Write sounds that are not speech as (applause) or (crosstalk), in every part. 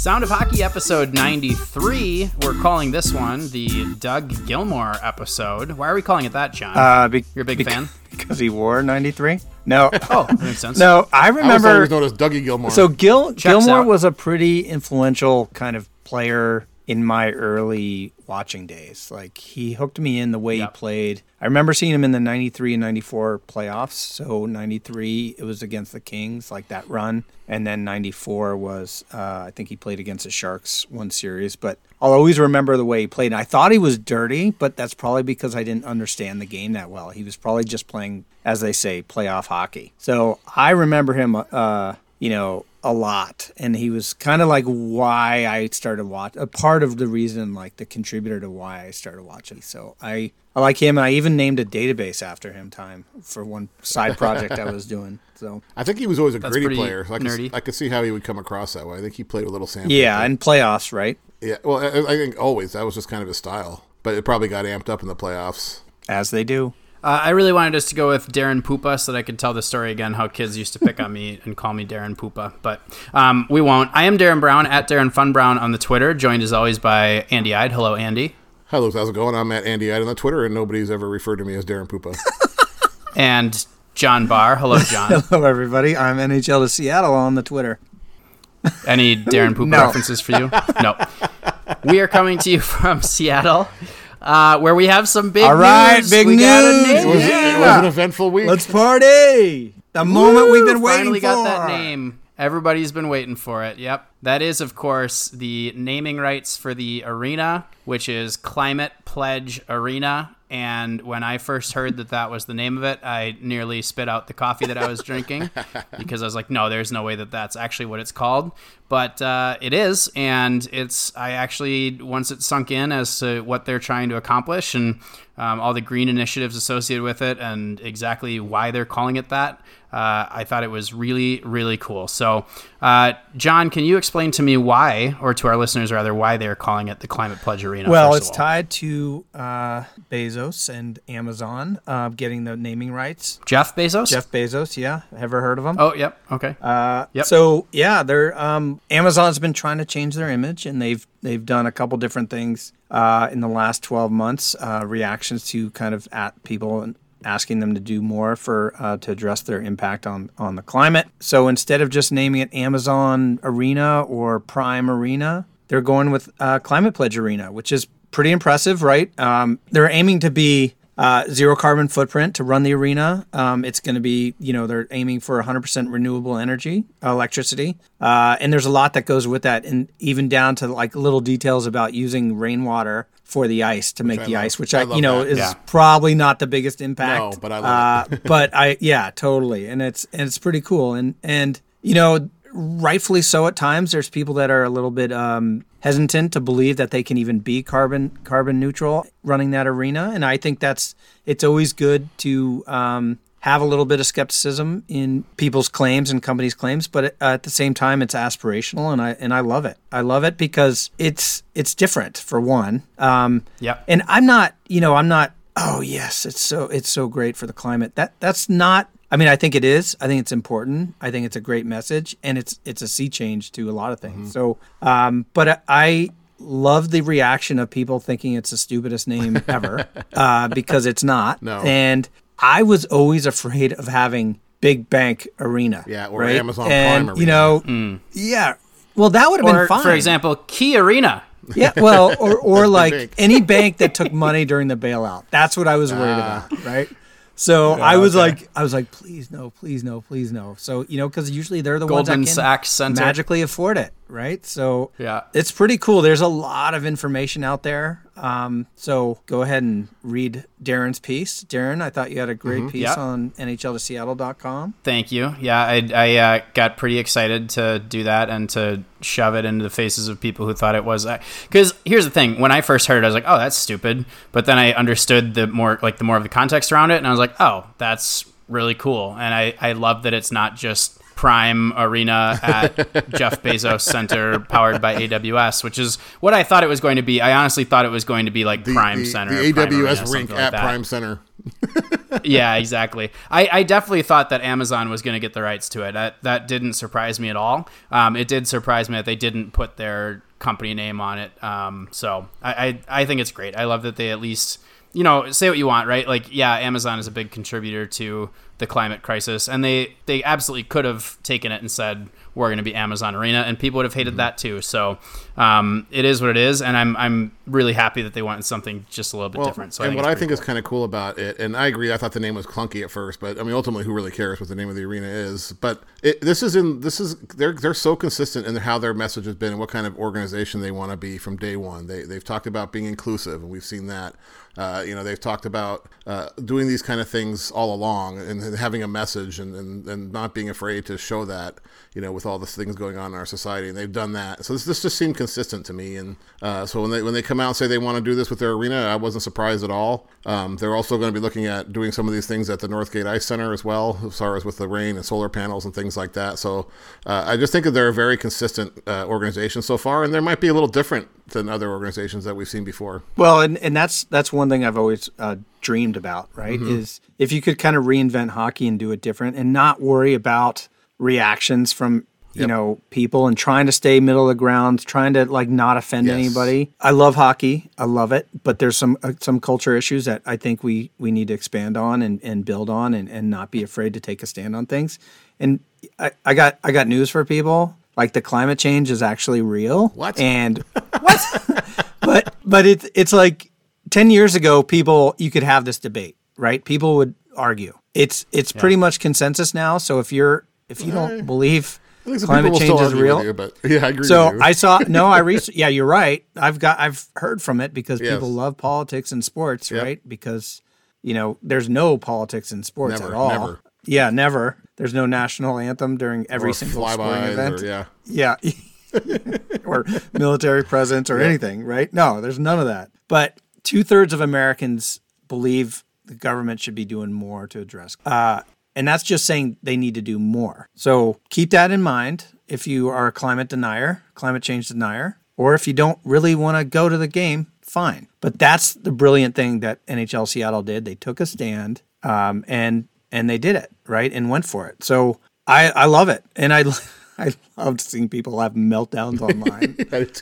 Sound of Hockey episode 93. We're calling this one the Doug Gilmour episode. Why are we calling it that, John? Uh, be- You're a big bec- fan? because he wore '93. No, oh, that makes (laughs) sense. no, I I always remember. was known as Dougie Gilmour. So Gil Checks Gilmour out. was a pretty influential kind of player in my early watching days. Like he hooked me in the way Yep. he played. I remember seeing him in the 93 and 94 playoffs. So 93 it was against the Kings, like that run, and then 94 was uh, I think he played against the Sharks one series, but I'll always remember the way he played. And I thought he was dirty, but that's probably because I didn't understand the game that well. He was probably just playing as they say playoff hockey. So I remember him uh, you know, a lot. And he was kind of like why I started watch a part of the reason, like the contributor to why I started watching. So I, I like him. And I even named a database after him time for one side project I was doing. So (laughs) I think he was always a That's gritty pretty player. So I, nerdy. could, I could see how he would come across that way. I think he played with little Sam. yeah, and playoffs, right? yeah. Well, I, I think always that was just kind of his style, but it probably got amped up in the playoffs. As they do. Uh, I really wanted us to go with Darren Poopa so that I could tell the story again how kids used to pick on me and call me Darren Poopa, but um, we won't. I am Darren Brown at Darren Fun Brown on the Twitter, joined as always by Andy Eide. Hello, Andy. Hello, how's it going? I'm at Andy Eide on the Twitter, and nobody's ever referred to me as Darren Poopa. (laughs) And John Barr. Hello, John. (laughs) Hello, everybody. I'm NHL to Seattle on the Twitter. Any Darren Poopa (laughs) No. references for you? No. We are coming to you from Seattle, uh, where we have some big All right, news. big we Got a news. name. it, was, Yeah. it was an eventful week. Let's party! The moment we've been Woo! waiting Finally for. got that name. Everybody's been waiting for it. Yep. That is, of course, the naming rights for the arena, which is Climate Pledge Arena. And when I first heard that that was the name of it, I nearly spit out the coffee that I was drinking (laughs) because I was like, no, there's no way that that's actually what it's called. But uh, it is. And it's, I actually, once it sunk in as to what they're trying to accomplish and um, all the green initiatives associated with it and exactly why they're calling it that, uh, I thought it was really, really cool. So, uh, John, can you explain to me why, or to our listeners rather, why they're calling it the Climate Pledge Arena? Well, it's tied to uh, Bezos and Amazon uh, getting the naming rights. Jeff Bezos. Jeff Bezos, yeah, ever heard of him? Oh, yep. Okay. Uh, Yep. So yeah, they're um, Amazon's been trying to change their image, and they've they've done a couple different things uh, in the last twelve months. Uh, reactions to kind of at people and asking them to do more for uh, to address their impact on on the climate. So instead of just naming it Amazon Arena or Prime Arena, they're going with uh, Climate Pledge Arena, which is pretty impressive, right? Um, they're aiming to be uh, zero carbon footprint to run the arena. Um, it's going to be, you know, they're aiming for 100% renewable energy, electricity. Uh, and there's a lot that goes with that, and even down to like little details about using rainwater for the ice to make I the love. ice, which I I, you know, that. is Yeah. probably not the biggest impact. No, but I love uh, (laughs) but I, yeah, totally, and it's and it's pretty cool, and and you know, rightfully so at times. There's people that are a little bit um, hesitant to believe that they can even be carbon carbon neutral running that arena, and I think that's it's always good to um, have a little bit of skepticism in people's claims and companies' claims, but at- at the same time, it's aspirational, and I and I love it. I love it because it's it's different for one. Um, Yep. and I'm not, you know, I'm not. Oh yes, it's so it's so great for the climate. That that's not. I mean, I think it is. I think it's important. I think it's a great message, and it's it's a sea change to a lot of things. So, um, but I- I love the reaction of people thinking it's the stupidest name (laughs) ever uh, because it's not. No. And I was always afraid of having Big Bank Arena. Yeah, or right? Amazon and, Prime You know, yeah. Well, that would have or, been fine. for example, Key Arena. Yeah, well, or, (laughs) or like any bank that took money during the bailout. That's what I was worried Ah. about, right? So oh, I was okay. like, I was like, please no, please no, please no. So you know, because usually they're the Goldman ones that can Sachs Center. magically afford it, right? So Yeah. it's pretty cool. There's a lot of information out there. Um, so go ahead and read Darren's piece. Darren, I thought you had a great piece Yeah. on NHLToSeattle.com. Thank you. Yeah, I, I uh, got pretty excited to do that and to shove it into the faces of people who thought it was. Because here's the thing: when I first heard it, I was like, "Oh, that's stupid," but then I understood the more, like the more of the context around it, and I was like, "Oh, that's really cool." And I, I love that it's not just Prime Arena at (laughs) Jeff Bezos Center, powered by AWS, which is what I thought it was going to be. I honestly thought it was going to be like The, Prime the, Center, the Prime Arena, AWS something rink like at that. Prime Center. (laughs) yeah, exactly. I, I definitely thought that Amazon was going to get the rights to it. That that didn't surprise me at all. Um, it did surprise me that they didn't put their company name on it. Um, so I, I I think it's great. I love that they at least you know say what you want, right? Like yeah, Amazon is a big contributor to the climate crisis, and they they absolutely could have taken it and said we're going to be Amazon Arena, and people would have hated mm-hmm. that too. So um, it is what it is, and I'm I'm really happy that they went something just a little bit well, different. So and I what I think cool. is kind of cool about it, and I agree, I thought the name was clunky at first, but I mean, ultimately, who really cares what the name of the arena is? But it, this is in this is they're they're so consistent in how their message has been and what kind of organization they want to be from day one. They they've talked about being inclusive, and we've seen that. Uh, you know, they've talked about uh, doing these kind of things all along and, and having a message and, and, and not being afraid to show that, you know, with all the things going on in our society. And they've done that. So this, this just seemed consistent to me. And uh, so when they, when they come out and say they want to do this with their arena, I wasn't surprised at all. Um, they're also going to be looking at doing some of these things at the Northgate Ice Center as well, as far as with the rain and solar panels and things like that. So uh, I just think that they're a very consistent uh, organization so far. And there might be a little different than other organizations that we've seen before. Well, and, and that's that's one thing I've always uh, dreamed about, right? Mm-hmm. Is if you could kind of reinvent hockey and do it different and not worry about reactions from you yep. know people and trying to stay middle of the ground trying to like not offend yes. anybody i love hockey i love it but there's some uh, some culture issues that i think we we need to expand on and, and build on and, and not be afraid to take a stand on things and I, I got i got news for people like the climate change is actually real. What? And (laughs) what? (laughs) but but it's it's like ten years ago, people you could have this debate, right? People would argue. It's it's yeah. pretty much consensus now. So if you're if you don't eh. believe climate change is real, you, but yeah, I agree. So I saw no, I (laughs) reached. Yeah, you're right. I've got I've heard from it because yes. people love politics and sports, yep. right? Because you know there's no politics in sports never, at all. Never. Yeah, never. There's no national anthem during every or single sporting event. Or, yeah. Yeah. (laughs) or military presence or yeah. anything, right? No, there's none of that. But two thirds of Americans believe the government should be doing more to address. Uh, and that's just saying they need to do more. So keep that in mind if you are a climate denier, climate change denier, or if you don't really want to go to the game, fine. But that's the brilliant thing that NHL Seattle did. They took a stand um, and and they did it right and went for it. So I I love it, and I (laughs) I loved seeing people have meltdowns (laughs) online.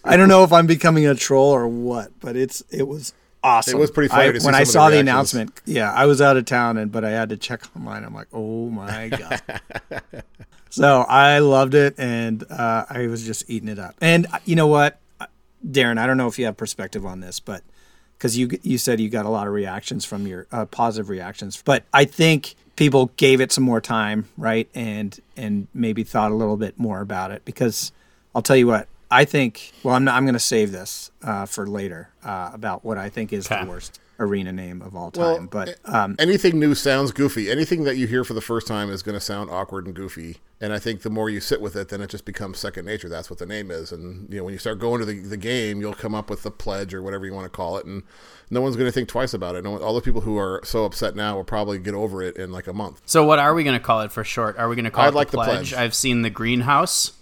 I don't know if I'm becoming a troll or what, but it's it was awesome. It was pretty funny I, when I saw the, the, announcement. Yeah, I was out of town, and but I had to check online. I'm like, oh my god. (laughs) so I loved it, and uh, I was just eating it up. And uh, you know what, Darren? I don't know if you have perspective on this, but because you you said you got a lot of reactions from your uh, positive reactions, but I think people gave it some more time, right? And and maybe thought a little bit more about it because I'll tell you what I think. Well, I'm not, I'm going to save this uh, for later uh, about what I think is okay. the worst arena name of all time. Well, but um, anything new sounds goofy. Anything that you hear for the first time is going to sound awkward and goofy. And I think the more you sit with it, then it just becomes second nature. That's what the name is. And you know, when you start going to the, the game, you'll come up with the pledge or whatever you want to call it, and no one's going to think twice about it. No, all the people who are so upset now will probably get over it in like a month. So, what are we going to call it for short? Are we going to call I'd it like the pledge? the pledge? I've seen the greenhouse.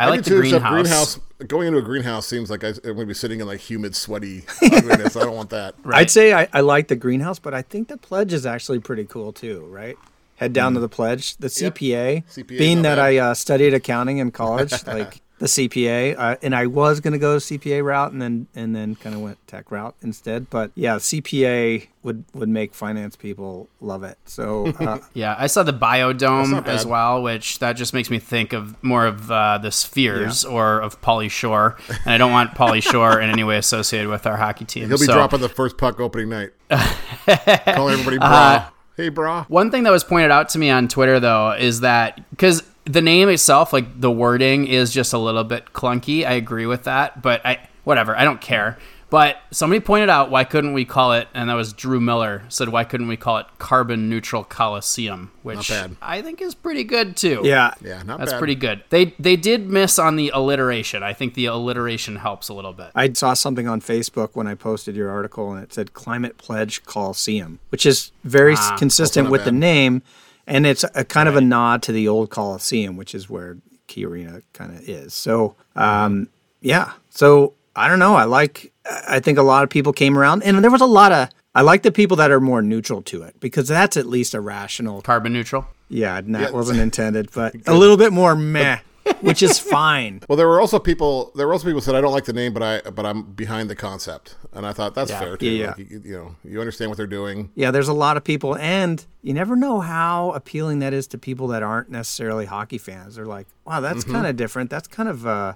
I, I like the greenhouse. greenhouse. Going into a greenhouse seems like I'm going to be sitting in like humid, sweaty (laughs) ugliness. I don't want that. Right. I'd say I, I, like the greenhouse, but I think the pledge is actually pretty cool too. Right? Head down mm. to the pledge. The CPA. Yep. CPA being that bad. I uh, studied accounting in college, (laughs) like the CPA, uh, and I was going to go CPA route, and then and then kind of went tech route instead. But yeah, CPA would would make finance people love it. So uh, (laughs) yeah, I saw the Biodome as well, which that just makes me think of more of uh, the Spheres yeah. or of Pauly Shore, and I don't want Pauly Shore in any way associated with our hockey team. He'll be so. dropping the first puck opening night. (laughs) Call everybody bra. Uh, hey, bra. One thing that was pointed out to me on Twitter though is that because the name itself, like the wording, is just a little bit clunky. I agree with that, but I whatever. I don't care. But somebody pointed out why couldn't we call it, and that was Drew Miller said why couldn't we call it Carbon Neutral Coliseum, which I think is pretty good too. Yeah, yeah, not that's bad. pretty good. They they did miss on the alliteration. I think the alliteration helps a little bit. I saw something on Facebook when I posted your article, and it said Climate Pledge Coliseum, which is very ah, consistent with bad. the name and it's a kind right. of a nod to the old Coliseum, which is where Key Arena kind of is. So, um, yeah. So I don't know. I like. I think a lot of people came around, and there was a lot of. I like the people that are more neutral to it because that's at least a rational. Carbon neutral. Yeah, that wasn't intended, but (laughs) a little bit more meh, which is fine. Well, there were also people. There were also people said, "I don't like the name, but I but I'm behind the concept," and I thought that's Yeah. fair too. Yeah. Like, you, you know, you understand what they're doing. Yeah, there's a lot of people, and you never know how appealing that is to people that aren't necessarily hockey fans. They're like, "Wow, that's kind of different. That's kind of uh,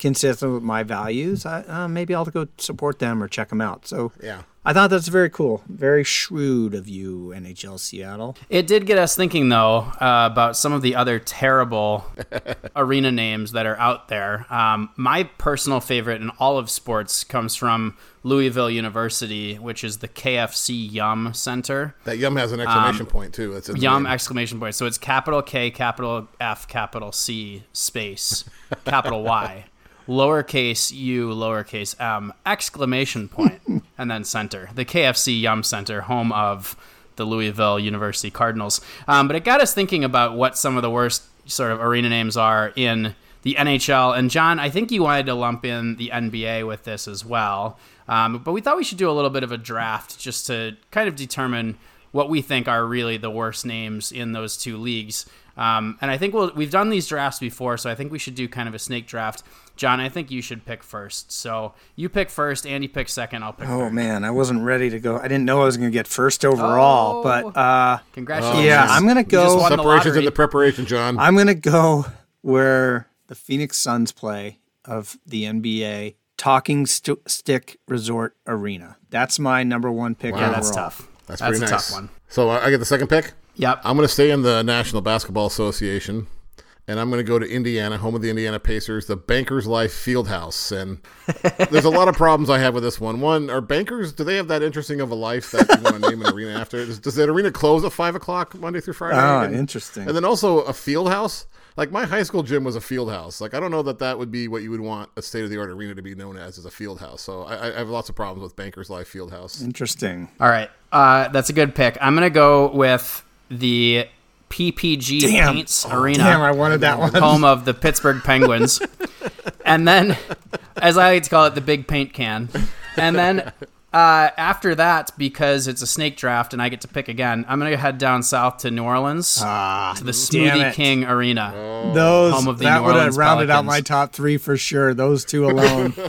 consistent with my values. I, uh, maybe I'll go support them or check them out." So, Yeah. I thought that's very cool, very shrewd of you, NHL Seattle. It did get us thinking, though, uh, about some of the other terrible (laughs) arena names that are out there. Um, my personal favorite in all of sports comes from Louisville University, which is the KFC Yum Center. That Yum has an exclamation point too. It's in the Yum name. exclamation point. So it's capital K, capital F, capital C, space, capital Y, (laughs) lowercase u, lowercase m, exclamation point, (laughs) and then center. The KFC Yum Center, home of the Louisville University Cardinals. Um, but it got us thinking about what some of the worst sort of arena names are in the NHL. And John, I think you wanted to lump in the NBA with this as well. Um, but we thought we should do a little bit of a draft just to kind of determine what we think are really the worst names in those two leagues. Um, and I think we'll, we've done these drafts before, so I think we should do kind of a snake draft. John, I think you should pick first. So you pick first, Andy picks second, I'll pick Oh third. man, I wasn't ready to go. I didn't know I was going to get first overall, Oh. but uh, Congratulations. yeah, I'm going to go. won Separations in the preparation, John. I'm going to go where the Phoenix Suns play of the NBA, Talking St- Stick Resort Arena. That's my number one pick. Yeah, that's overall. tough. That's, That's pretty a nice. tough one. So I I get the second pick. Yep. I'm going to stay in the National Basketball Association, and I'm going to go to Indiana, home of the Indiana Pacers, the Bankers Life Fieldhouse. And there's a lot of problems I have with this one. One, are bankers? Do they have that interesting of a life that you want to name an arena after? Does, does that arena close at five o'clock Monday through Friday? Ah, and, interesting. And then also a field house. Like my high school gym was a field house. Like I don't know that that would be what you would want a state of the art arena to be known as, as a field house. So I, I have lots of problems with Bankers Life Fieldhouse. Interesting. All right. Uh, that's a good pick. I'm going to go with the PPG Damn. Paints Arena. Damn, I wanted that one. home of the Pittsburgh Penguins. (laughs) and then, as I like to call it, the big paint can. And then uh, after that, because it's a snake draft and I get to pick again, I'm going to head down south to New Orleans Ah, to the damn Smoothie. King Arena. Those Home of the that New would have Orleans rounded out my top three for sure. Those two alone. (laughs)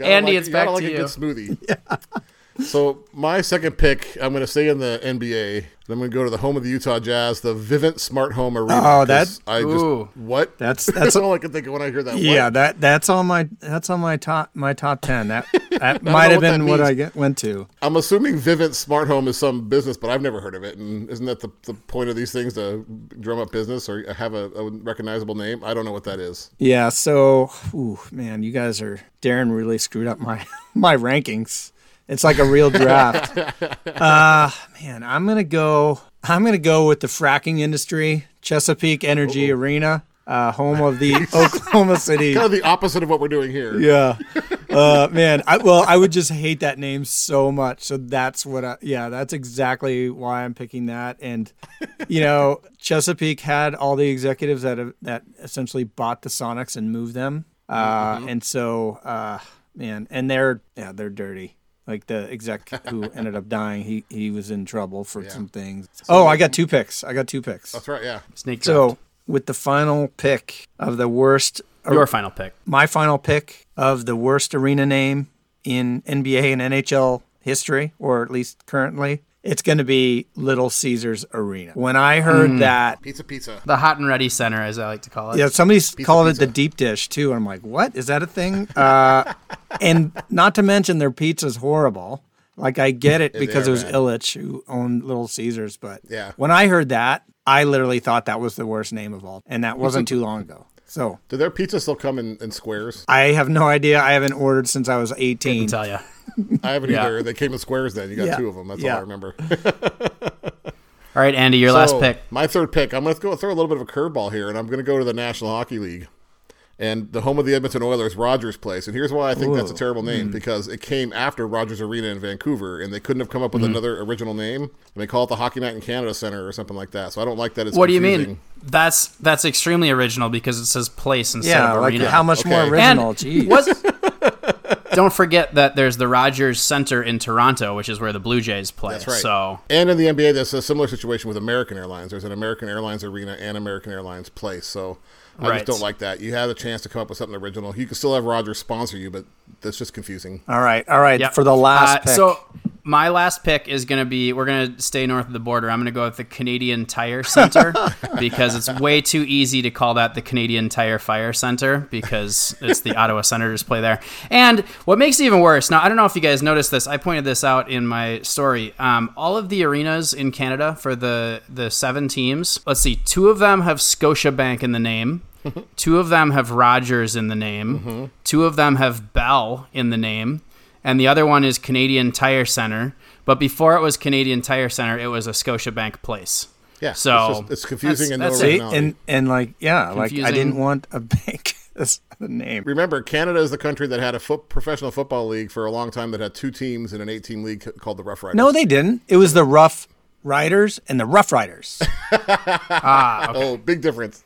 Andy, like- it's you back like to a you. good smoothie. (laughs) So my second pick, I'm going to stay in the NBA. I'm going to go to the home of the Utah Jazz, the Vivint Smart Home Arena. Oh, that- I just Ooh. what? That's- (laughs) that's that's- all I can think of when I hear that. yeah, What? that that's on my that's on my top my top ten. That (laughs) that might have what been what means. I get, went to. I'm assuming Vivint Smart Home is some business, but I've never heard of it. And isn't that the, the point of these things to drum up business or have a, a recognizable name? I don't know what that is. Yeah, so ooh, man, you guys are Darren really screwed up my (laughs) my rankings. It's like a real draft. uh (laughs) man, I'm gonna go I'm gonna go with the fracking industry, Chesapeake Energy Arena, uh, home of the (laughs) Oklahoma City. Kind of the opposite of what we're doing here. Yeah. Uh, man, I well, I would just hate that name so much. So that's what I yeah, that's exactly why I'm picking that. And you know, (laughs) Chesapeake had all the executives that have, that essentially bought the Sonics and moved them. Uh, and so uh, man, and they're yeah, they're dirty. Like the exec who (laughs) ended up dying, he he was in trouble for some things. Oh, I got two picks. I got two picks. That's right. Yeah. Snake draft. So with the final pick of the worst Your final pick. my final pick of the worst arena name in NBA and NHL history, or at least currently, it's going to be Little Caesars Arena. When I heard that, Pizza, pizza. The Hot and Ready Center, as I like to call it. yeah, somebody's called pizza. it the deep dish too. And I'm like, what is that a thing? Uh, and not to mention their pizza's horrible. Like I get it because are it was bad. Ilitch who owned Little Caesars, but Yeah. when I heard that, I literally thought that was the worst name of all, and that wasn't too long ago. So Do their pizza still come in, in squares? I have no idea. I haven't ordered since I was I 18. can tell you. (laughs) I haven't Yeah. either. They came in squares then. You got Yeah. two of them. That's Yeah. all I remember. All right, Andy, your last pick. My third pick. I'm going to go throw a little bit of a curveball here, and I'm going to go to the National Hockey League. And the home of the Edmonton Oilers, Rogers Place. And here's why I think that's a terrible name mm. because it came after Rogers Arena in Vancouver, and they couldn't have come up with mm. another original name. And they call it the Hockey Night in Canada Center or something like that. So I don't like that. It's What do you mean? That's that's extremely original because it says place instead Yeah, of like arena. how much more original? and Jeez. was, (laughs) don't forget that there's the Rogers Center in Toronto, which is where the Blue Jays play. That's right. So And in the NBA, there's a similar situation with American Airlines. There's an American Airlines arena and American Airlines place. So I Right. just don't like that. You have a chance to come up with something original. You can still have Rogers sponsor you, but that's just confusing. all right, all right. Yep. For the last Uh, pick. So my last pick is going to be we're going to stay north of the border. I'm going to go with the Canadian Tire Center (laughs) because it's way too easy to call that the Canadian Tire Fire Center because it's the Ottawa Senators play there. And what makes it even worse, now I don't know if you guys noticed this. I pointed this out in my story. Um, all of the arenas in Canada for the the seven teams. Let's see, two of them have Scotiabank in the name. (laughs) Two of them have Rogers in the name. Two of them have Bell in the name. And the other one is Canadian Tire Center. But before it was Canadian Tire Center, it was a Scotiabank place. Yeah. So, it's, just, it's confusing and that's- that's See, originality. and and like yeah, like I didn't want a bank (laughs) as the name. Remember, Canada is the country that had a foot, professional football league for a long time that had two teams in an eight-team league c- called the Rough Riders. No, they didn't. It was the Rough Riders and the Rough Riders. (laughs) Ah, Oh, big difference.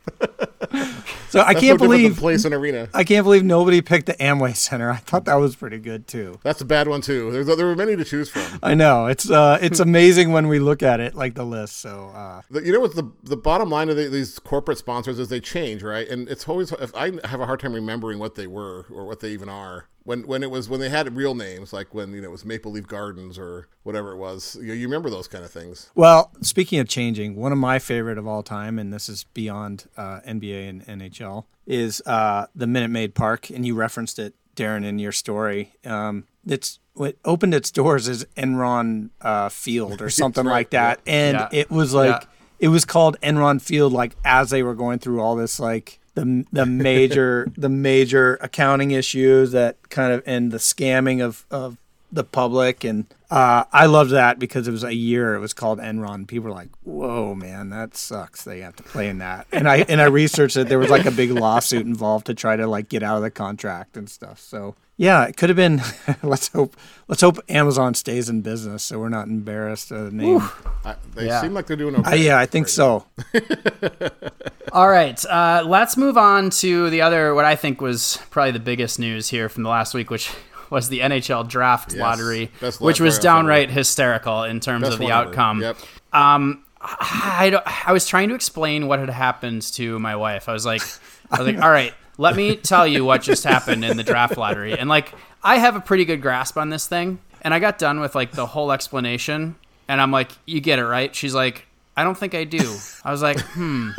So I can't no believe place and arena. I can't believe nobody picked the Amway Center. I thought that was pretty good too. That's a bad one too. There's, there were many to choose from. I know it's uh it's amazing when we look at it like the list. So uh, You know what the the bottom line of the, these corporate sponsors is they change, right? And it's always if I have a hard time remembering what they were or what they even are. When when it was when they had real names, like when you know it was Maple Leaf Gardens or whatever it was. You, you remember those kind of things. well, speaking of changing, one of my favorite of all time, and this is beyond uh, NBA and NHL, is uh, the Minute Maid Park, and you referenced it, Darren, in your story. Um, it's it opened its doors as Enron uh, Field or (laughs) something right, like that, and Yeah. it was like Yeah. it was called Enron Field, like as they were going through all this like the the major (laughs) the major accounting issues that kind of and the scamming of of the public and uh, I loved that because it was a year it was called Enron. People were like, "Whoa, man, that sucks. They have to play in that." And I and I researched it. There was like a big lawsuit involved to try to like get out of the contract and stuff. So yeah, it could have been. (laughs) let's hope. Let's hope Amazon stays in business so we're not embarrassed of the name. I, they Yeah. seem like they're doing okay. Uh, yeah, I think so. (laughs) All right, uh, let's move on to the other, what I think was probably the biggest news here from the last week, which (laughs) was the NHL draft Yes. lottery, Best which was downright ever- hysterical in terms Best of the outcome. Yep. Um, I, don't- I was trying to explain what had happened to my wife. I was like, I was like, all right, let me tell you what just happened in the draft lottery. And like, I have a pretty good grasp on this thing. And I got done with like the whole explanation. And I'm like, you get it, right? She's like, I don't think I do. I was like, hmm.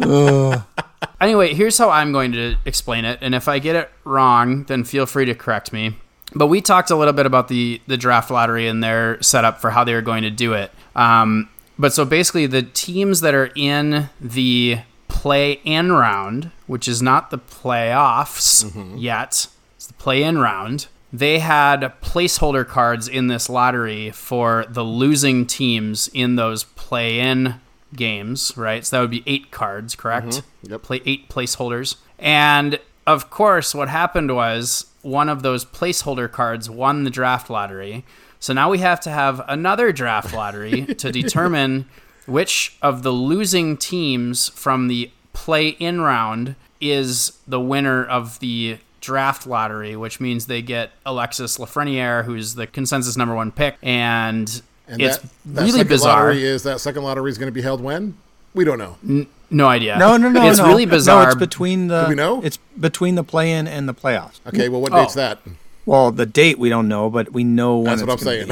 (laughs) anyway, here's how I'm going to explain it. And if I get it wrong, then feel free to correct me. But we talked a little bit about the, the draft lottery and their setup for how they were going to do it. Um, but so basically, the teams that are in the play in round, which is not the playoffs mm-hmm. yet, it's the play in round, they had placeholder cards in this lottery for the losing teams in those play in games, right? So that would be eight cards, correct? Mm-hmm. Yep. Play eight placeholders. And of course, what happened was one of those placeholder cards won the draft lottery. So now we have to have another draft lottery to (laughs) determine which of the losing teams from the play in round is the winner of the draft lottery, which means they get Alexis Lafreniere, who's the consensus number one pick, and, And it's that, that really bizarre. Lottery is that second lottery is going to be held when? We don't know. No idea. No, no, no. It's no. really bizarre. No, it's between the. Do we know? It's between the play-in and the playoffs. Okay, well, what Oh. date's that? Well, the date we don't know, but we know when. That's what I'm saying.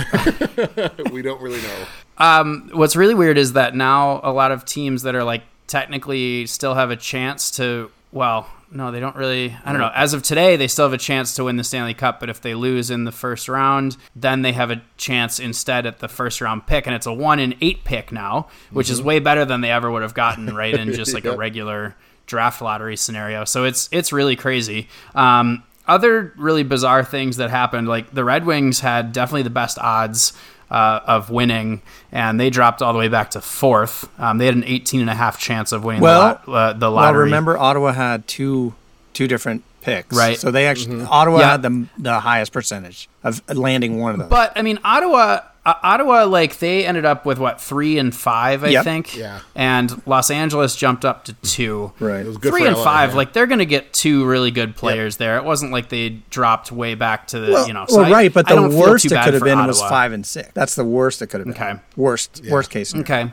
(laughs) we don't really know. Um, what's really weird is that now a lot of teams that are like technically still have a chance to. Well, no, they don't really. I don't know. As of today, they still have a chance to win the Stanley Cup, but if they lose in the first round, then they have a chance instead at the first round pick, and it's a one in eight pick now, which is way better than they ever would have gotten right in (laughs) just like a regular draft lottery scenario. So it's it's really crazy. Um, other really bizarre things that happened, like the Red Wings had definitely the best odds uh, of winning, and they dropped all the way back to fourth. Um, they had an 18 and a half chance of winning Well- the, lot, uh, the Well, lottery. remember Ottawa had two two different picks, Right. So they actually Ottawa Yeah. had the the highest percentage of landing one of them. But I mean, Ottawa, uh, Ottawa, like they ended up with what three and five, I Yep. think. Yeah. And Los Angeles jumped up to two. right. It was good Three for and LA, five, yeah. like they're going to get two really good players there. It wasn't like they dropped way back to the, Well, you know. well, I- right, but the worst it could have for been was five and six. That's the worst it could have been. Okay. Worst, worst case. Scenario. Okay.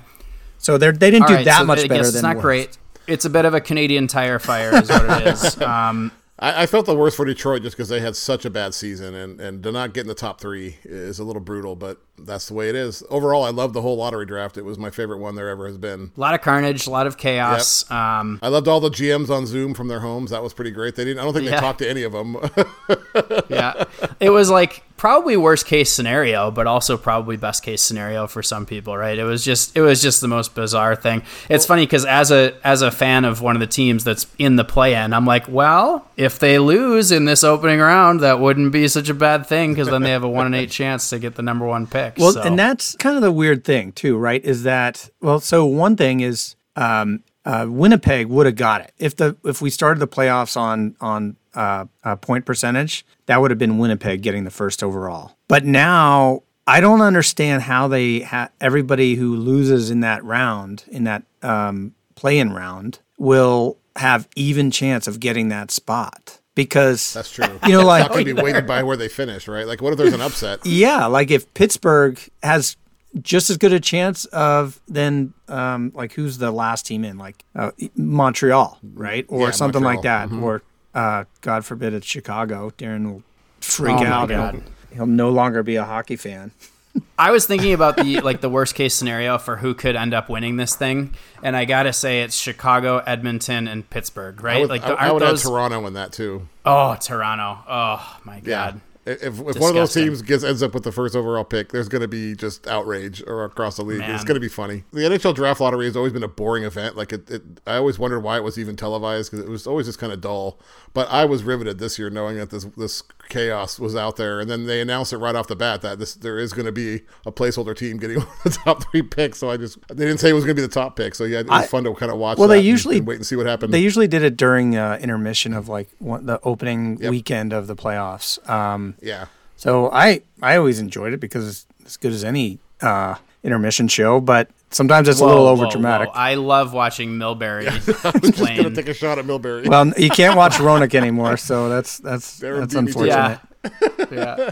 So they they didn't All do right, that so much better guess than it's not worst. great. It's a bit of a Canadian tire fire, is what it is. (laughs) Um, I, I felt the worst for Detroit just because they had such a bad season, and, and to not get in the top three is a little brutal, but that's the way it is. Overall, I love the whole lottery draft. It was my favorite one there ever has been. a lot of carnage, a lot of chaos. Um, I loved all the GMs on Zoom from their homes. That was pretty great. They didn't. I don't think Yeah. they talked to any of them. (laughs) yeah, it was like probably worst case scenario, but also probably best case scenario for some people, right? It was just it was just the most bizarre thing. It's funny because as a as a fan of one of the teams that's in the play-in, I'm like, well, if they lose in this opening round, that wouldn't be such a bad thing because then they have a one in eight (laughs) chance to get the number one pick. Well, so. and that's kind of the weird thing too, right? Is that well? So one thing is um, uh, Winnipeg would have got it if the if we started the playoffs on on uh, uh, point percentage, that would have been Winnipeg getting the first overall. But now I don't understand how they ha- everybody who loses in that round in that um, play-in round will have even chance of getting that spot because that's true. You know, like- it's not going to be weighted by where they finish, right? Like, what if there's an upset? Yeah, like if Pittsburgh has just as good a chance of then um, like who's the last team in like uh, Montreal, right, or Yeah, something like Montreal. that, or uh, God forbid it's Chicago. Darren will freak Oh out. God. He'll, he'll no longer be a hockey fan. (laughs) I was thinking about the like the worst case scenario for who could end up winning this thing, and I gotta say it's Chicago, Edmonton, and Pittsburgh, right? I would, like I, I would those? add Toronto in that too. oh, Toronto. Oh my god. If, if one of those teams gets ends up with the first overall pick, there's going to be just outrage or across the league. It's going to be funny. The NHL draft lottery has always been a boring event. Like it, it I always wondered why it was even televised because it was always just kind of dull. But I was riveted this year knowing that this this chaos was out there, and then they announced it right off the bat that this there is going to be a placeholder team getting (laughs) one of the top three picks. So I just they didn't say it was going to be the top pick. So yeah, it was I- fun to kind of watch. Well, that they and- usually- and wait and see what happened. They usually did it during uh, intermission of like one, the opening Yep. weekend of the playoffs. Um, yeah. So I I always enjoyed it because it's as good as any uh, intermission show, but sometimes it's a little over dramatic. I love watching Milbury (laughs) I was (laughs) just going to take a shot at Milbury. Well, you can't watch Roenick anymore, so that's that's Darren that's beat me to it. unfortunate. yeah.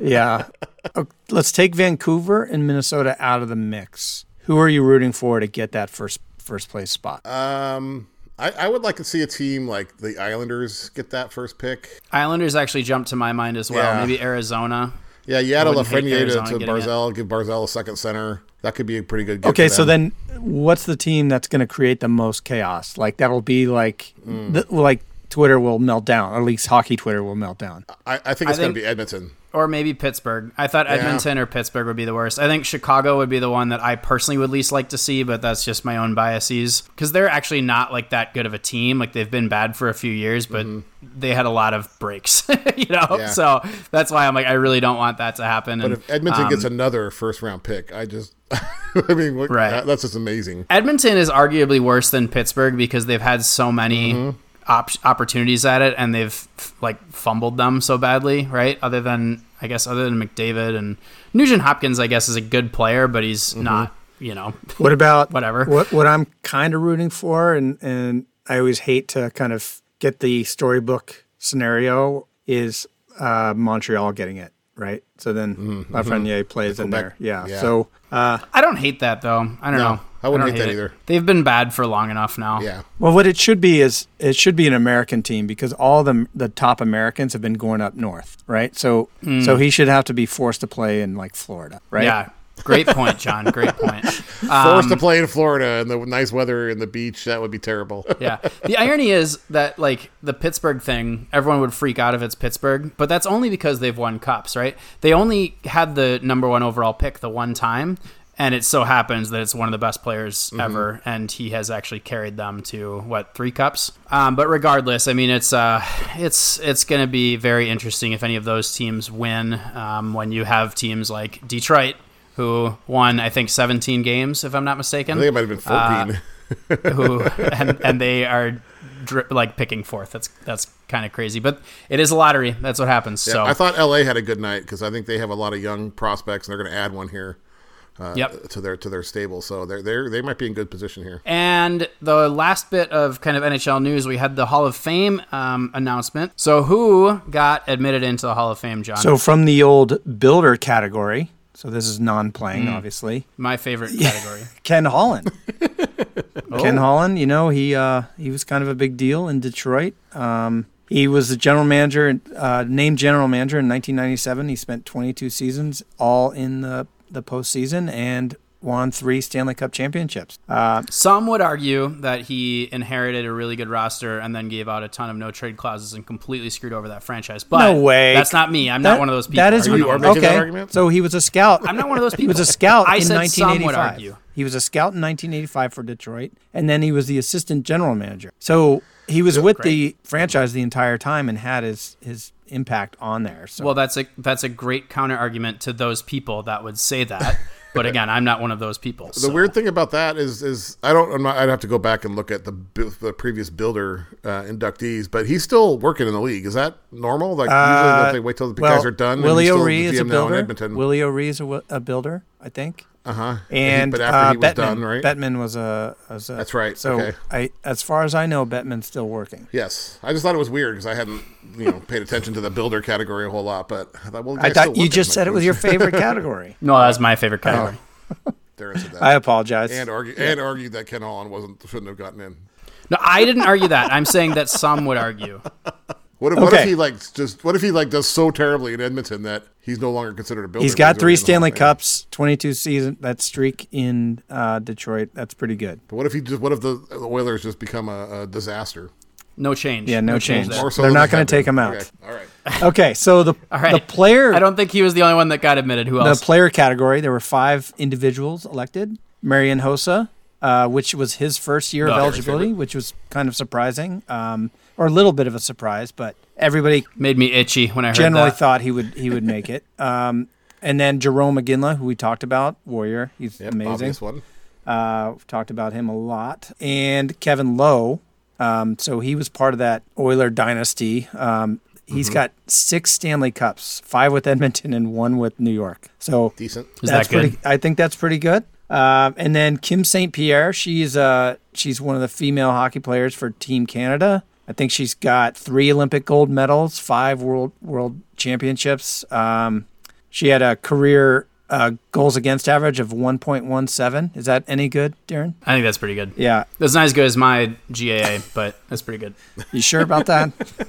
Yeah. Oh, let's take Vancouver and Minnesota out of the mix. Who are you rooting for to get that first first place spot? Um, I, I would like to see a team like the Islanders get that first pick. Islanders actually jumped to my mind as well. Yeah. Maybe Arizona. Yeah, you add a wouldn't Lafreniere to, Arizona to getting it. Barzal, give Barzal a second center. That could be a pretty good. Okay, for so then what's the team that's going to create the most chaos? Like that'll be like Hmm. the, like Twitter will melt down, or at least hockey Twitter will melt down. I, I think it's going to be Edmonton. Or maybe Pittsburgh. I thought Edmonton or Pittsburgh would be the worst. I think Chicago would be the one that I personally would least like to see, but that's just my own biases. Because they're actually not like that good of a team. Like they've been bad for a few years, but they had a lot of breaks, (laughs) you know? Mm-hmm. Yeah. So that's why I'm like, I really don't want that to happen. But And, if Edmonton um, gets another first round pick, I just, (laughs) I mean, what, Right. that- that's just amazing. Edmonton is arguably worse than Pittsburgh because they've had so many Mm-hmm. Op- opportunities at it and they've like fumbled them so badly, right? Other than I guess other than McDavid and Nugent Hopkins, I guess is a good player, but he's Mm-hmm. not, you know. What about (laughs) Whatever. What what I'm kind of rooting for, and and I always hate to kind of get the storybook scenario is uh, Montreal getting it right. So then Lafreniere plays in there. Mm-hmm. Yeah. Yeah. So uh, I don't hate that though. I don't No, know. I wouldn't don't hate that either. They've been bad for long enough now. Yeah. well, what it should be is it should be an American team because all the the top Americans have been going up north, right? So so he should have to be forced to play in like Florida, right? Yeah. Great point, John. Great point. (laughs) Forced Um, to play in Florida and the nice weather and the beach, that would be terrible. (laughs) yeah. The irony is that like the Pittsburgh thing, everyone would freak out if it's Pittsburgh, but that's only because they've won cups, right? They only had the number one overall pick the one time. and it so happens that it's one of the best players Mm-hmm. ever, and he has actually carried them to what three cups. Um, but regardless, I mean, it's uh, it's it's going to be very interesting if any of those teams win. Um, when you have teams like Detroit, who won I think 17 games, if I'm not mistaken, I think it might have been Uh, 14. who (laughs) and, and they are dri- like picking fourth. That's that's kind of crazy, but it is a lottery. That's what happens. Yeah, so I thought LA had a good night because I think they have a lot of young prospects and they're going to add one here uh, Yep. to their to their stable. So they're they they might be in good position here. And the last bit of kind of NHL news, we had the Hall of Fame um, announcement. So who got admitted into the Hall of Fame, John? So from the old builder category, so this is non-playing, Mm. obviously. my favorite category. (laughs) Ken Holland. (laughs) Ken Oh. Holland, you know, he uh, he was kind of a big deal in Detroit. Um, he was the general manager, uh, named general manager in 1997. He spent 22 seasons, all in the the postseason, and won three Stanley Cup championships. Uh, Some would argue that he inherited a really good roster and then gave out a ton of no trade clauses and completely screwed over that franchise. But No way. That's not me. I'm that- not one of those people. That is Are you are one of making those? that okay. argument? So he was a scout. I'm not one of those people. (laughs) He was a scout I in said some would argue. He was a scout in 1985 for Detroit, and then he was the assistant general manager. So he was with the franchise the entire time and had his his impact on there. So Well, that's a that's a great counter argument to those people that would say that. (laughs) but again, I'm not one of those people. The so- weird thing about that is, is I don't. I'm not, I'd have to go back and look at the the previous builder uh, inductees, but he's still working in the league. Is that normal? Like usually they wait till the well, guys are done. and Willie O'Ree is a GM now in builder. Edmonton. Willie O'Ree is a, a builder, I think. Uh huh. And but after uh, he was Bettman, done, right? Bettman was a, was a. That's right, So okay. I, as far as I know, Bettman's still working. Yes, I just thought it was weird because I hadn't, you know, paid attention to the builder category a whole lot. But I thought, well, I thought you just said it was your favorite (laughs) category. no, that was my favorite category. (laughs) There is that. I apologize. and argue and argued that Ken Holland wasn't shouldn't have gotten in. No, I didn't argue that. I'm saying that some would argue. (laughs) What if, what if he like just what if he like does so terribly in Edmonton that he's no longer considered a builder? He's but got three already in the Hall Stanley? Cups, 22 season. That streak in uh, Detroit, that's pretty good. But what if he just what if the, the Oilers just become a, a disaster? No change. Yeah, no change. there. More so They're not gonna take him out. Okay. All right. (laughs) Okay, so the (laughs) All right. the player I don't think he was the only one that got admitted. Who else? the player category, there were five individuals elected. Marian Hossa, uh, which was his first year of Oh, eligibility, which was kind of surprising, um, or a little bit of a surprise, but everybody Made me itchy when I heard generally that. thought he would he would make it. (laughs) Um, and then Jarome Iginla, who we talked about, Warrior, he's Yep, amazing. obvious one. Uh, we've talked about him a lot. And Kevin Lowe. Um, so he was part of that Oiler dynasty. Um, he's Mm-hmm. got six Stanley Cups, five with Edmonton and one with New York. So Decent. Is that's that good? pretty. I think that's pretty good. Um, and then Kim St. Pierre, she's uh she's one of the female hockey players for Team Canada. I think she's got three Olympic gold medals, five world world championships. Um, she had a career uh, goals against average of 1.17. Is that any good, Darren? I think that's pretty good. Yeah. That's not as good as my GAA, but that's pretty good. You sure about that? (laughs)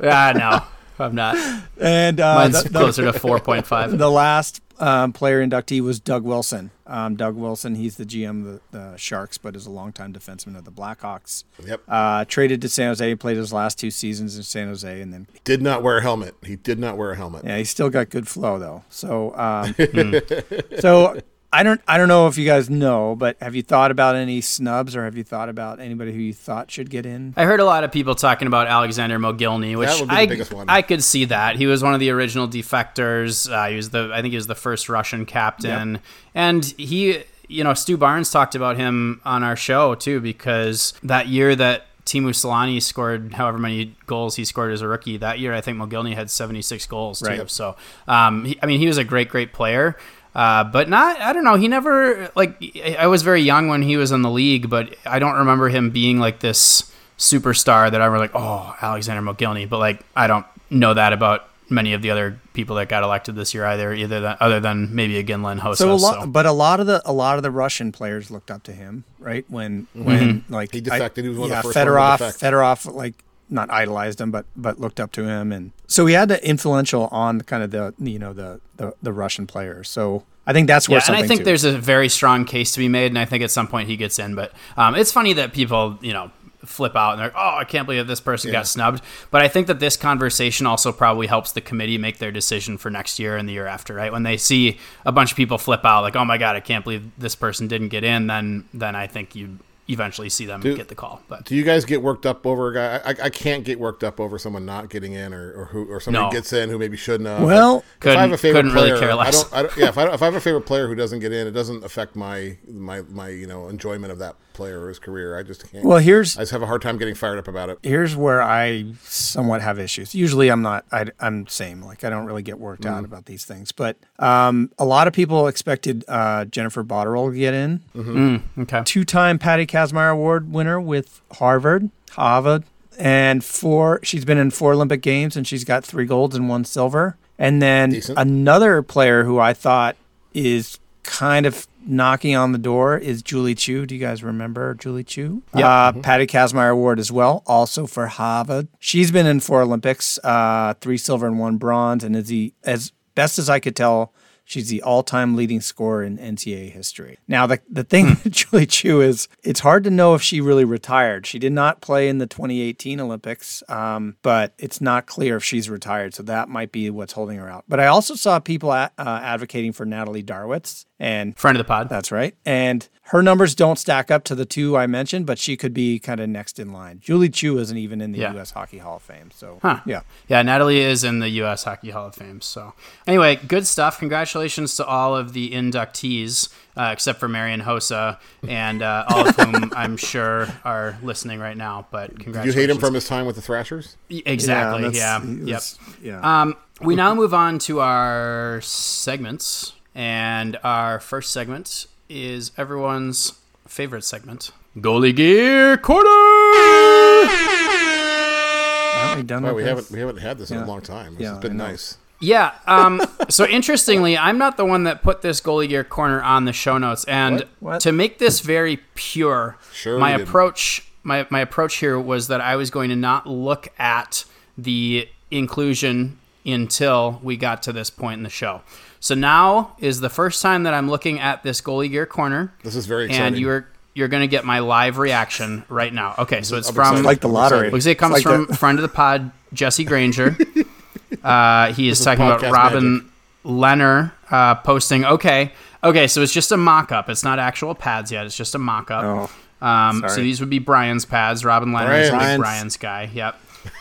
Ah, no, I'm not. and uh, Mine's the, the, closer to 4.5. (laughs) the last um, player inductee was Doug Wilson. Um, Doug Wilson, he's the GM of the, the Sharks, but is a longtime defenseman of the Blackhawks. Yep. Uh, traded to San Jose, He played his last two seasons in San Jose, and then Did not wear a helmet. He did not wear a helmet. yeah, he still got good flow though. So, um, (laughs) so I don't, I don't know if you guys know, but have you thought about any snubs, or have you thought about anybody who you thought should get in? I heard a lot of people talking about Alexander Mogilny, which That would be the I, biggest one. I could see that. He was one of the original defectors. Uh, he was the I think he was the first Russian captain, and he you know Stu Barnes talked about him on our show too because that year that Teemu Selanne scored however many goals he scored as a rookie that year, I think Mogilny had 76 goals too. Right. So um, he, I mean he was a great great player. Uh, but not, I don't know. He never, like, I was very young when he was in the league, but I don't remember him being like this superstar that I were like, oh, Alexander Mogilny. But like, I don't know that about many of the other people that got elected this year either, either than, other than maybe Iginla Hossa. So a lot, but a lot of the a lot of the Russian players looked up to him, right? When when like He defected. He was one of yeah, the first ones to Fedorov. Fedorov like not idolized him, but but looked up to him, and so he had the influential on kind of the you know the the, the Russian players. So I think that's yeah, worth and I think there's a very strong case to be made, and I think at some point he gets in. But um, it's funny that people, you know, flip out and they're oh I can't believe this person got snubbed. But I think that this conversation also probably helps the committee make their decision for next year and the year after, right? When they see a bunch of people flip out like oh my god I can't believe this person didn't get in, then then I think you eventually see them get the call. But Do you guys get worked up over a guy? I, I can't get worked up over someone not getting in, or, or who, or somebody No. gets in who maybe shouldn't have. Well- if I have a favorite couldn't really player, care I don't, I don't. Yeah, if I, if I have a favorite player who doesn't get in, it doesn't affect my my my you know enjoyment of that player or his career. I just can't. Well, here's I just have a hard time getting fired up about it. here's where I somewhat have issues. Usually, I'm not. I, am same. Like I don't really get worked out about these things. But um, a lot of people expected uh, Jennifer Botterill to get in. okay. Two-time Patty Kazmaier Award winner with Harvard, Harvard, and four. She's been in four Olympic Games and she's got three golds and one silver. And then Decent. another player who I thought is kind of knocking on the door is Julie Chu. Do you guys remember Julie Chu? Yeah. Uh, Patty Kazmaier Award as well, also for Harvard. She's been in four Olympics, uh, three silver and one bronze, and is the as best as I could tell. She's the all-time leading scorer in NCAA history. Now, the the thing with (laughs) Julie Chu is it's hard to know if she really retired. She did not play in the 2018 Olympics, um, but it's not clear if she's retired. So that might be what's holding her out. But I also saw people a- uh, advocating for Natalie Darwitz, and Friend of the pod. that's right. And her numbers don't stack up to the two I mentioned, but she could be kind of next in line. Julie Chu isn't even in the Yeah. U.S. Hockey Hall of Fame. So, Huh. yeah. Yeah, Natalie is in the U.S. Hockey Hall of Fame. So, anyway, good stuff. Congratulations to all of the inductees, uh, except for Marian Hossa, and uh, all of whom (laughs) I'm sure are listening right now. But Do you hate him from his time with the Thrashers? exactly? that's- Yeah. he Yep. Yeah. Um, we now move on to our segments, and our first segment is everyone's favorite segment, Goalie Gear Corner. Aren't we done Wow, with we this? haven't we haven't had this in a long time. This Yeah, has been nice. Yeah. Um, (laughs) so interestingly, I'm not the one that put this goalie gear corner on the show notes, and What? What? to make this very pure, Sure my approach my my approach here was that I was going to not look at the inclusion until we got to this point in the show. So now is the first time that I'm looking at this goalie gear corner, This is very exciting. and you're you're going to get my live reaction right now. Okay, so it's I'm from like the lottery. Looks like it comes Like from the- friend of the pod, Jesse Granger. (laughs) Uh, he is, is talking about Robin magic. Lehner uh, posting. Okay, okay, so it's just a mock-up. It's not actual pads yet. It's just a mock-up. Oh, um, so these would be Brian's pads. Robin Lehner is a big Brian's. Brian's guy. Yep. (laughs)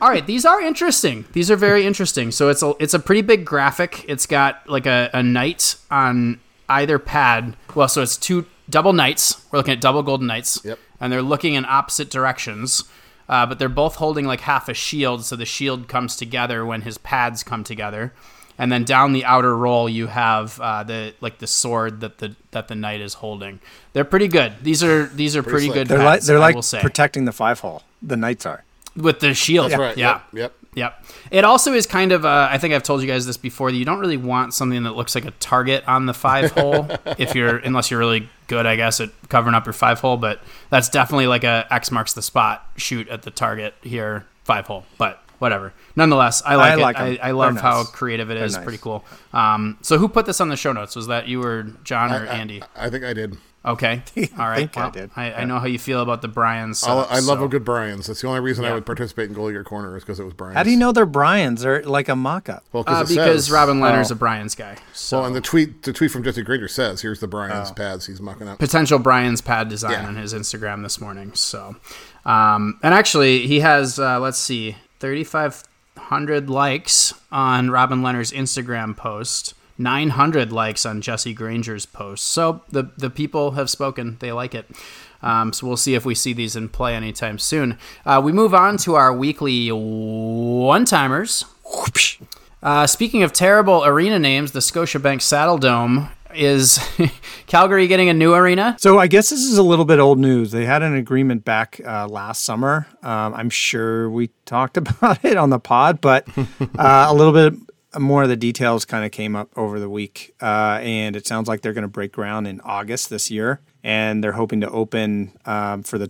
All right, these are interesting. These are very interesting. So it's a it's a pretty big graphic. It's got like a, a knight on either pad. Well, so it's two double knights. We're looking at double golden knights. Yep. And they're looking in opposite directions. Uh, but they're both holding like half a shield, so the shield comes together when his pads come together. And then down the outer roll, you have uh, the like the sword that the that the knight is holding. They're pretty good. These are these are pretty, slick. good. they're like they're I like protecting the five hole. The knights are. With the shield. That's right. Yeah. Yep. yep. Yep. It also is kind of, uh, I think I've told you guys this before, that you don't really want something that looks like a target on the five (laughs) hole if you're, unless you're really good, I guess, at covering up your five hole. But that's definitely like a X marks the spot shoot at the target here, five hole. But whatever. Nonetheless, I like I it. like 'em. I, I They're love how creative it is. Nice. Pretty cool. Um, so who put this on the show notes? Was that you or John or Andy? I think I did. Okay. (laughs) All right. think I Well, did. I, I know how you feel about the Brian's. I'll- I love so. a good Brian's. That's the only reason I would participate in Goalie Your Corner is because it was Brian's. How do you know they're Brian's? They're like a mock-up. Well, Uh, it because says- Robin Lehner's Oh. a Brian's guy. So. Well, and the tweet the tweet from Jesse Granger says, "Here's the Brian's Oh. pads he's mucking up." potential Brian's pad design Yeah. on his Instagram this morning. So, um, and actually, he has uh, let's see, thirty five hundred likes on Robin Lehner's Instagram post. 900 likes on Jesse Granger's post. So the the people have spoken. They like it. Um, so we'll see if we see these in play anytime soon. Uh, we move on to our weekly one timers. Uh, speaking of terrible arena names, the Scotiabank Saddledome is (laughs) Calgary getting a new arena. So I guess this is a little bit old news. They had an agreement back uh, last summer. Um, I'm sure we talked (laughs) about it on the pod, but uh, a little bit more of the details kind of came up over the week, uh, and it sounds like they're going to break ground in August this year, and they're hoping to open um, for the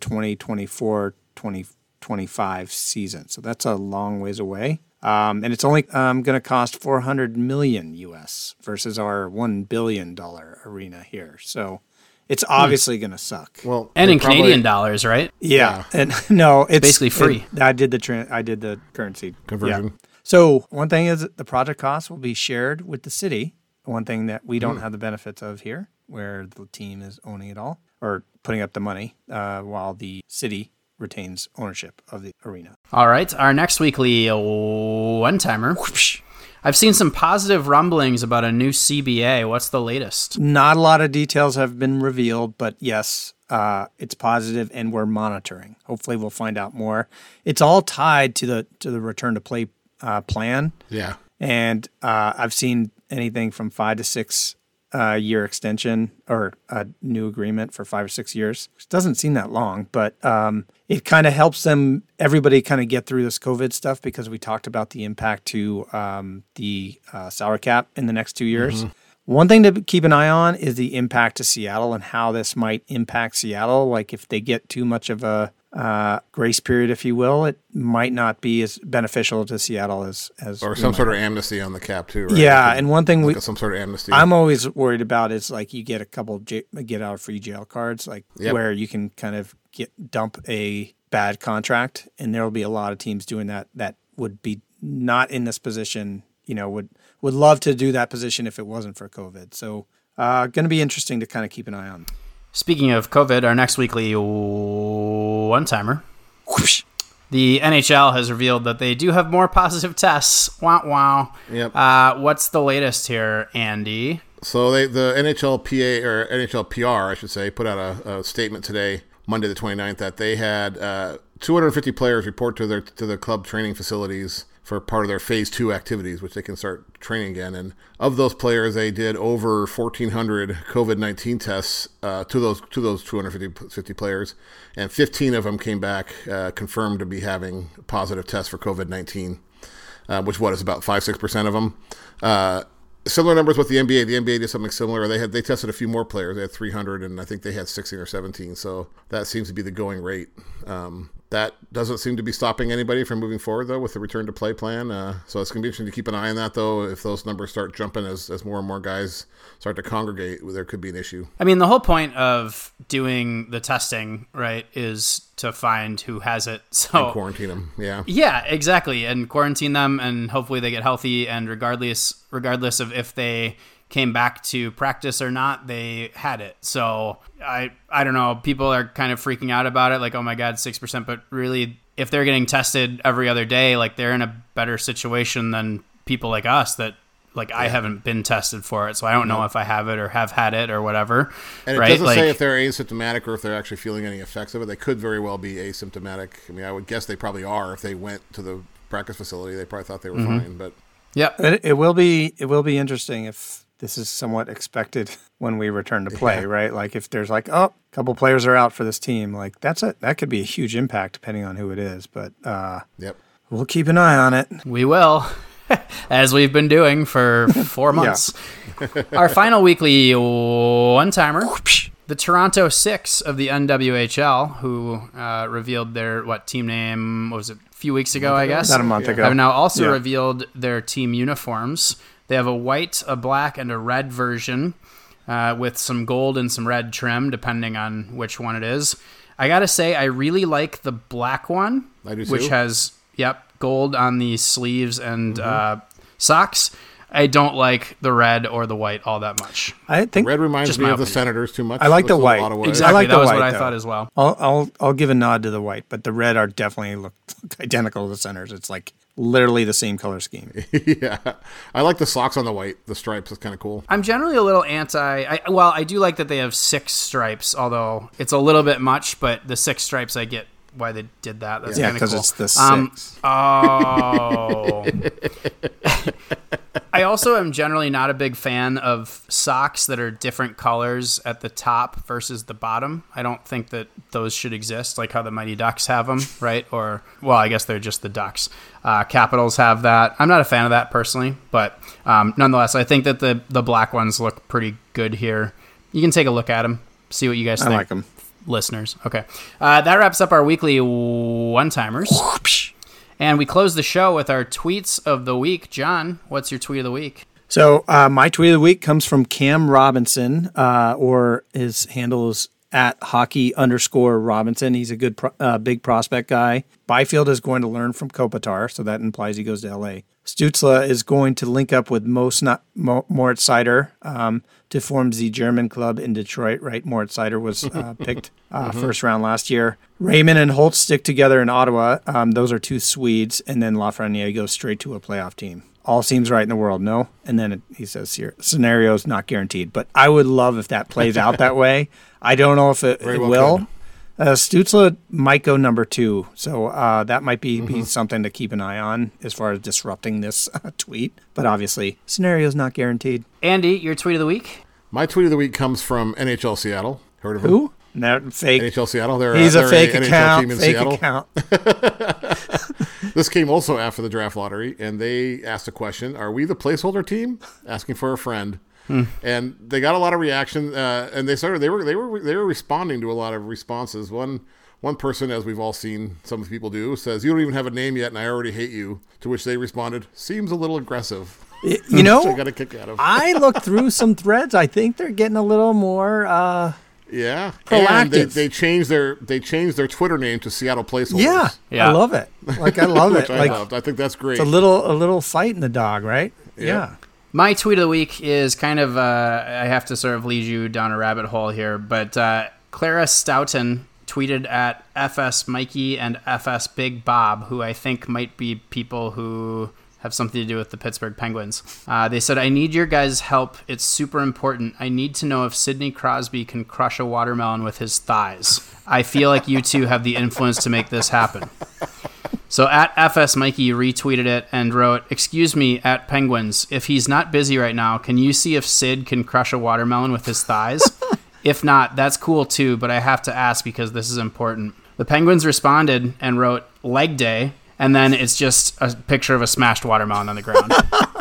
2024-2025 season. So that's a long ways away. Um, and it's only um, going to cost 400 million US versus our 1 billion dollar arena here. So it's obviously going to suck. Well, And in probably- Canadian dollars, right? Yeah, and (laughs) no, it's Basically free. it- I did the tran I did the currency Conversion. Yeah. So one thing is the project costs will be shared with the city. One thing that we don't have the benefits of here, where the team is owning it all or putting up the money, uh, while the city retains ownership of the arena. All right, our next weekly one timer. I've seen some positive rumblings about a new CBA. What's the latest? Not a lot of details have been revealed, but yes, uh, it's positive, and we're monitoring. Hopefully, we'll find out more. It's all tied to the to the return to play uh, plan. Yeah. and uh, I've seen anything from five to six uh, year extension or a new agreement for five or six years. Which doesn't seem that long, but um, it kind of helps them everybody kind of get through this COVID stuff because we talked about the impact to um, the uh, salary cap in the next two years. One thing to keep an eye on is the impact to Seattle and how this might impact Seattle. Like if they get too much of a uh, grace period, if you will, it might not be as beneficial to Seattle as as Or some sort of amnesty on the cap too, right? yeah, Like, and one thing we some sort of amnesty. I'm always worried about is like you get a couple j- get out of free jail cards, like Yep. where you can kind of get dump a bad contract, and there will be a lot of teams doing that that would be not in this position. You know, would would love to do that position if it wasn't for COVID. So, uh, going to be interesting to kind of keep an eye on. Speaking of COVID, our next weekly one timer. The NHL has revealed that they do have more positive tests. Wow, wow. Yep. Uh, what's the latest here, Andy? So they, the NHLPA or NHLPR, I should say, put out a, a statement today, Monday the 29th, that they had uh, 250 players report to their to the club training facilities for part of their phase two activities, which they can start training again. And of those players, they did over 1,400 COVID 19 tests uh, to those to those 250 players, and 15 of them came back uh, confirmed to be having positive tests for COVID 19 uh, which what is about five six percent of them. Uh, similar numbers with the NBA. The NBA did something similar. They had they tested a few more players. They had 300, and I think they had 16 or 17. So that seems to be the going rate. Um, that doesn't seem to be stopping anybody from moving forward though with the return to play plan. Uh, so it's going to be interesting to keep an eye on that though. If those numbers start jumping as, as more and more guys start to congregate, there could be an issue. I mean, the whole point of doing the testing, right, is to find who has it. (laughs) So Quarantine them, yeah. Yeah, exactly, and quarantine them, and hopefully they get healthy. And regardless, regardless of if they came back to practice or not, they had it. So I, I don't know. People are kind of freaking out about it, like, oh my god, six percent. But really, if they're getting tested every other day, like they're in a better situation than people like us that. Like I haven't been tested for it, so I don't know if I have it or have had it or whatever. And it right? doesn't like, say if they're asymptomatic or if they're actually feeling any effects of it. They could very well be asymptomatic. I mean, I would guess they probably are. If they went to the practice facility, they probably thought they were Mm-hmm. fine. But yeah, It, it will be it will be interesting if this is somewhat expected (laughs) when we return to play, right? Like if there's like oh, a couple players are out for this team, like that's a that could be a huge impact depending on who it is. But uh, yep. we'll keep an eye on it. We will, (laughs) as we've been doing for (laughs) four months. Our final weekly one timer. The Toronto Six of the NWHL, who uh, revealed their what team name what was it a few weeks ago, I guess. About a month ago. Have now also Yeah. revealed their team uniforms. They have a white, a black, and a red version uh, with some gold and some red trim, depending on which one it is. I gotta say, I really like the black one, which has yep gold on the sleeves and Mm-hmm. uh, socks. I don't like the red or the white all that much. I think Red reminds Just me my of the opinion. Senators too much. I like Looks the a white. lot of white. Exactly, like that the was white, what I though. thought as well. I'll I'll I'll give a nod to the white, but the red are definitely look (laughs) identical to the Senators. It's like literally the same color scheme. (laughs) yeah, I like the socks on the white. The stripes is kind of cool. I'm generally a little anti. I, well, I do like that they have six stripes, although it's a little bit much. But the six stripes, I get why they did that. That's Yeah, because cool. it's the Um. Oh. (laughs) I also am generally not a big fan of socks that are different colors at the top versus the bottom. I don't think that those should exist, like how the Mighty Ducks have them, right? Or, well, I guess they're just the Ducks. Uh, Capitals have that. I'm not a fan of that personally, but um, nonetheless, I think that the, the black ones look pretty good here. You can take a look at them, see what you guys I think like them. Listeners. Okay. Uh, that wraps up our weekly one timers. And we close the show with our tweets of the week. John, what's your tweet of the week? So uh, my tweet of the week comes from Cam Robinson, uh, or his handle is at hockey underscore Robinson. He's a good, pro- uh, big prospect guy. Byfield is going to learn from Kopitar, so that implies he goes to LA. Stützle is going to link up with Most Mo- Moritz Seider um, to form the German club in Detroit. Right, Moritz Seider was uh, (laughs) picked uh, mm-hmm. first round last year. Raymond and Holtz stick together in Ottawa. Um, those are two Swedes, and then Lafreniere goes straight to a playoff team all seems right in the world, no? And then it, he says here, scenarios not guaranteed. But I would love if that plays out that (laughs) way. I don't know if it, it well will. Uh, Stützle might go number two, so uh, that might be, mm-hmm. be something to keep an eye on as far as disrupting this uh, tweet. But obviously, scenarios not guaranteed. Andy, your tweet of the week? My tweet of the week comes from NHL Seattle. Heard of Who? No, fake. NHL Seattle. They're, He's uh, a fake account. fake Seattle. account. (laughs) (laughs) this came also after the draft lottery, and they asked a question: Are we the placeholder team? Asking for a friend. Hmm. And they got a lot of reaction, uh, and they started. They were they were they were responding to a lot of responses. One one person, as we've all seen some people do, says, "You don't even have a name yet, and I already hate you." To which they responded, "Seems a little aggressive." You (laughs) know, I got a kick out of. I looked through (laughs) some threads. I think they're getting a little more. Uh, yeah, proactive. And they, they changed their they changed their Twitter name to Seattle Placeholders. Yeah, yeah, I love it. Like I love (laughs) it. I like loved. I think that's great. It's a little a little fight in the dog, right? Yeah. yeah. My tweet of the week is kind of uh, I have to sort of lead you down a rabbit hole here, but uh, Clara Stoughton tweeted at FS Mikey and FS Big Bob, who I think might be people who have something to do with the Pittsburgh Penguins. Uh, they said, I need your guys' help. It's super important. I need to know if Sidney Crosby can crush a watermelon with his thighs. I feel like you two have the influence to make this happen. (laughs) So at FS Mikey retweeted it and wrote, Excuse me, at Penguins, if he's not busy right now, can you see if Sid can crush a watermelon with his thighs? (laughs) if not, that's cool too, but I have to ask because this is important. The Penguins responded and wrote, Leg day, and then it's just a picture of a smashed watermelon on the ground. (laughs)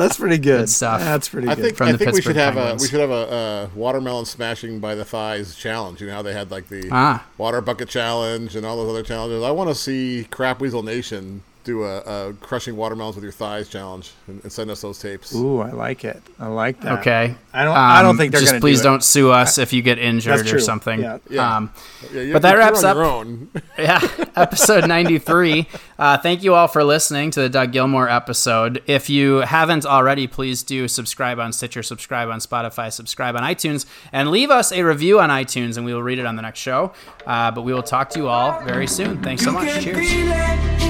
That's pretty good. good. stuff. That's pretty good. I think, I think we should have Penguins. a we should have a, a, watermelon smashing by the thighs challenge. You know how they had like the ah. water bucket challenge and all those other challenges. I want to see Crap Weasel Nation do a, a, crushing watermelons with your thighs challenge and, and, send us those tapes. Ooh, I like it. I like that. Okay. I don't. Um, I don't think they're just please do not sue us if you get injured or something. Yeah. yeah. Um, yeah but that wraps up. (laughs) (laughs) yeah, episode ninety three. Uh, thank you all for listening to the Doug Gilmour episode. If you haven't already, please do subscribe on Stitcher, subscribe on Spotify, subscribe on iTunes, and leave us a review on iTunes, and we will read it on the next show. Uh, but we will talk to you all very soon. Thanks so much. Cheers